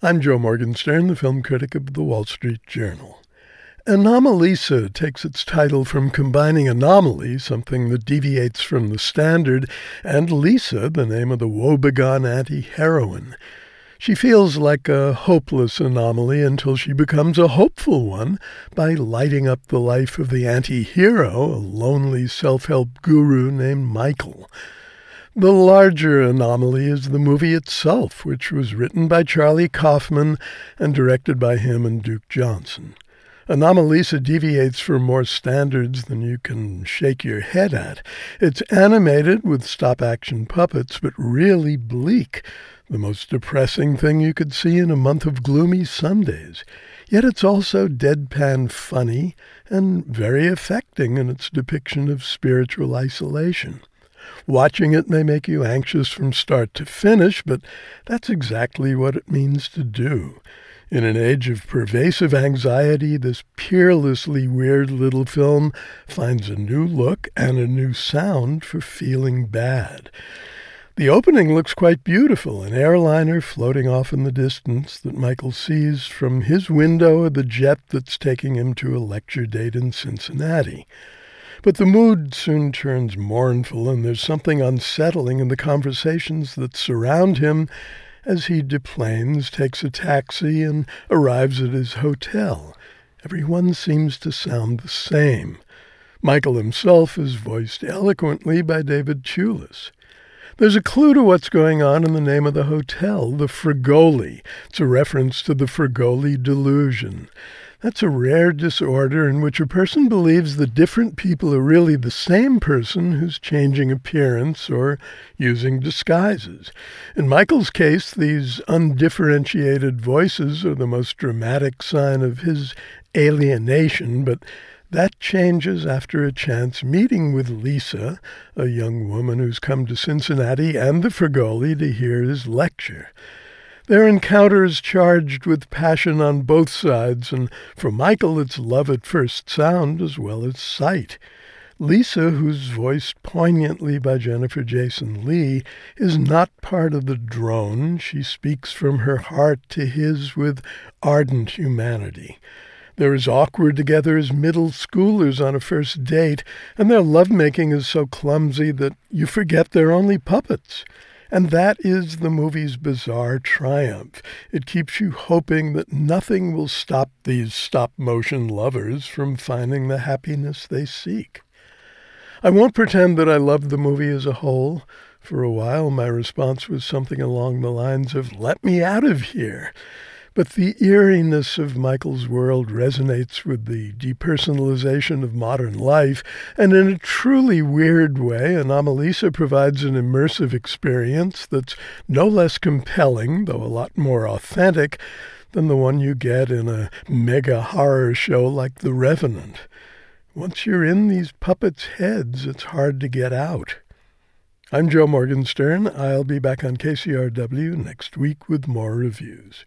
I'm Joe Morgenstern, the film critic of the Wall Street Journal. Anomalisa takes its title from combining anomaly, something that deviates from the standard, and Lisa, the name of the woebegone anti-heroine. She feels like a hopeless anomaly until she becomes a hopeful one by lighting up the life of the anti-hero, a lonely self-help guru named Michael. The larger anomaly is the movie itself, which was written by Charlie Kaufman and directed by him and Duke Johnson. Anomalisa deviates from more standards than you can shake your head at. It's animated with stop action puppets, but really bleak, the most depressing thing you could see in a month of gloomy Sundays. Yet it's also deadpan funny and very affecting in its depiction of spiritual isolation. Watching it may make you anxious from start to finish, but that's exactly what it means to do. In an age of pervasive anxiety, this peerlessly weird little film finds a new look and a new sound for feeling bad. The opening looks quite beautiful, an airliner floating off in the distance that Michael sees from his window of the jet that's taking him to a lecture date in Cincinnati. But the mood soon turns mournful, and there's something unsettling in the conversations that surround him as he deplanes, takes a taxi, and arrives at his hotel. Everyone seems to sound the same. Michael himself is voiced eloquently by David Thewlis. There's a clue to what's going on in the name of the hotel, the Fregoli. It's a reference to the Fregoli delusion. That's a rare disorder in which a person believes that different people are really the same person who's changing appearance or using disguises. In Michael's case, these undifferentiated voices are the most dramatic sign of his alienation, but that changes after a chance meeting with Lisa, a young woman who's come to Cincinnati and the Fregoli to hear his lecture. Their encounter is charged with passion on both sides, and for Michael it's love at first sound as well as sight. Lisa, who's voiced poignantly by Jennifer Jason Leigh, is not part of the drone. She speaks from her heart to his with ardent humanity. They're as awkward together as middle schoolers on a first date, and their lovemaking is so clumsy that you forget they're only puppets. And that is the movie's bizarre triumph. It keeps you hoping that nothing will stop these stop motion lovers from finding the happiness they seek. I won't pretend that I loved the movie as a whole. For a while, my response was something along the lines of, let me out of here. But the eeriness of Michael's world resonates with the depersonalization of modern life, and in a truly weird way, Anomalisa provides an immersive experience that's no less compelling, though a lot more authentic, than the one you get in a mega horror show like The Revenant. Once you're in these puppets' heads, it's hard to get out. I'm Joe Morgenstern. I'll be back on KCRW next week with more reviews.